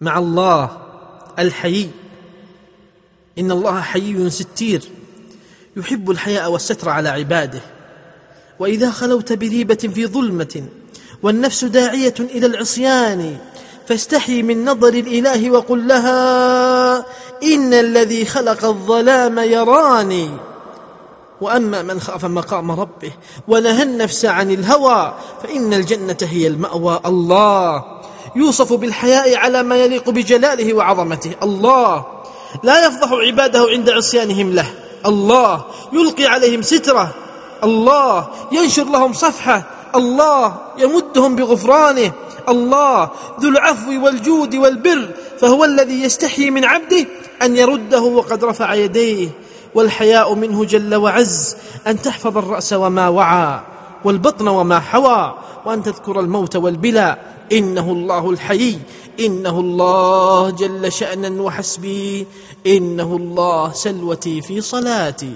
مع الله الحيي. إن الله حيي ستير. يحب الحياء والستر على عباده. وإذا خلوت بريبه في ظلمة والنفس داعية إلى العصيان فاستحي من نظر الإله وقل لها إن الذي خلق الظلام يراني. وأما من خاف مقام ربه ونهى النفس عن الهوى فإن الجنة هي المأوى. الله يوصف بالحياء على ما يليق بجلاله وعظمته. الله لا يفضح عباده عند عصيانهم له. الله يلقي عليهم ستره. الله ينشر لهم صفحة. الله يمدهم بغفرانه. الله ذو العفو والجود والبر. فهو الذي يستحيي من عبده أن يرده وقد رفع يديه. والحياء منه جل وعز أن تحفظ الرأس وما وعى. والبطن وما حوى وأن تذكر الموت والبلا. إنه الله الحيي إنه الله جل شأنا وحسبي. إنه الله سلوتي في صلاتي.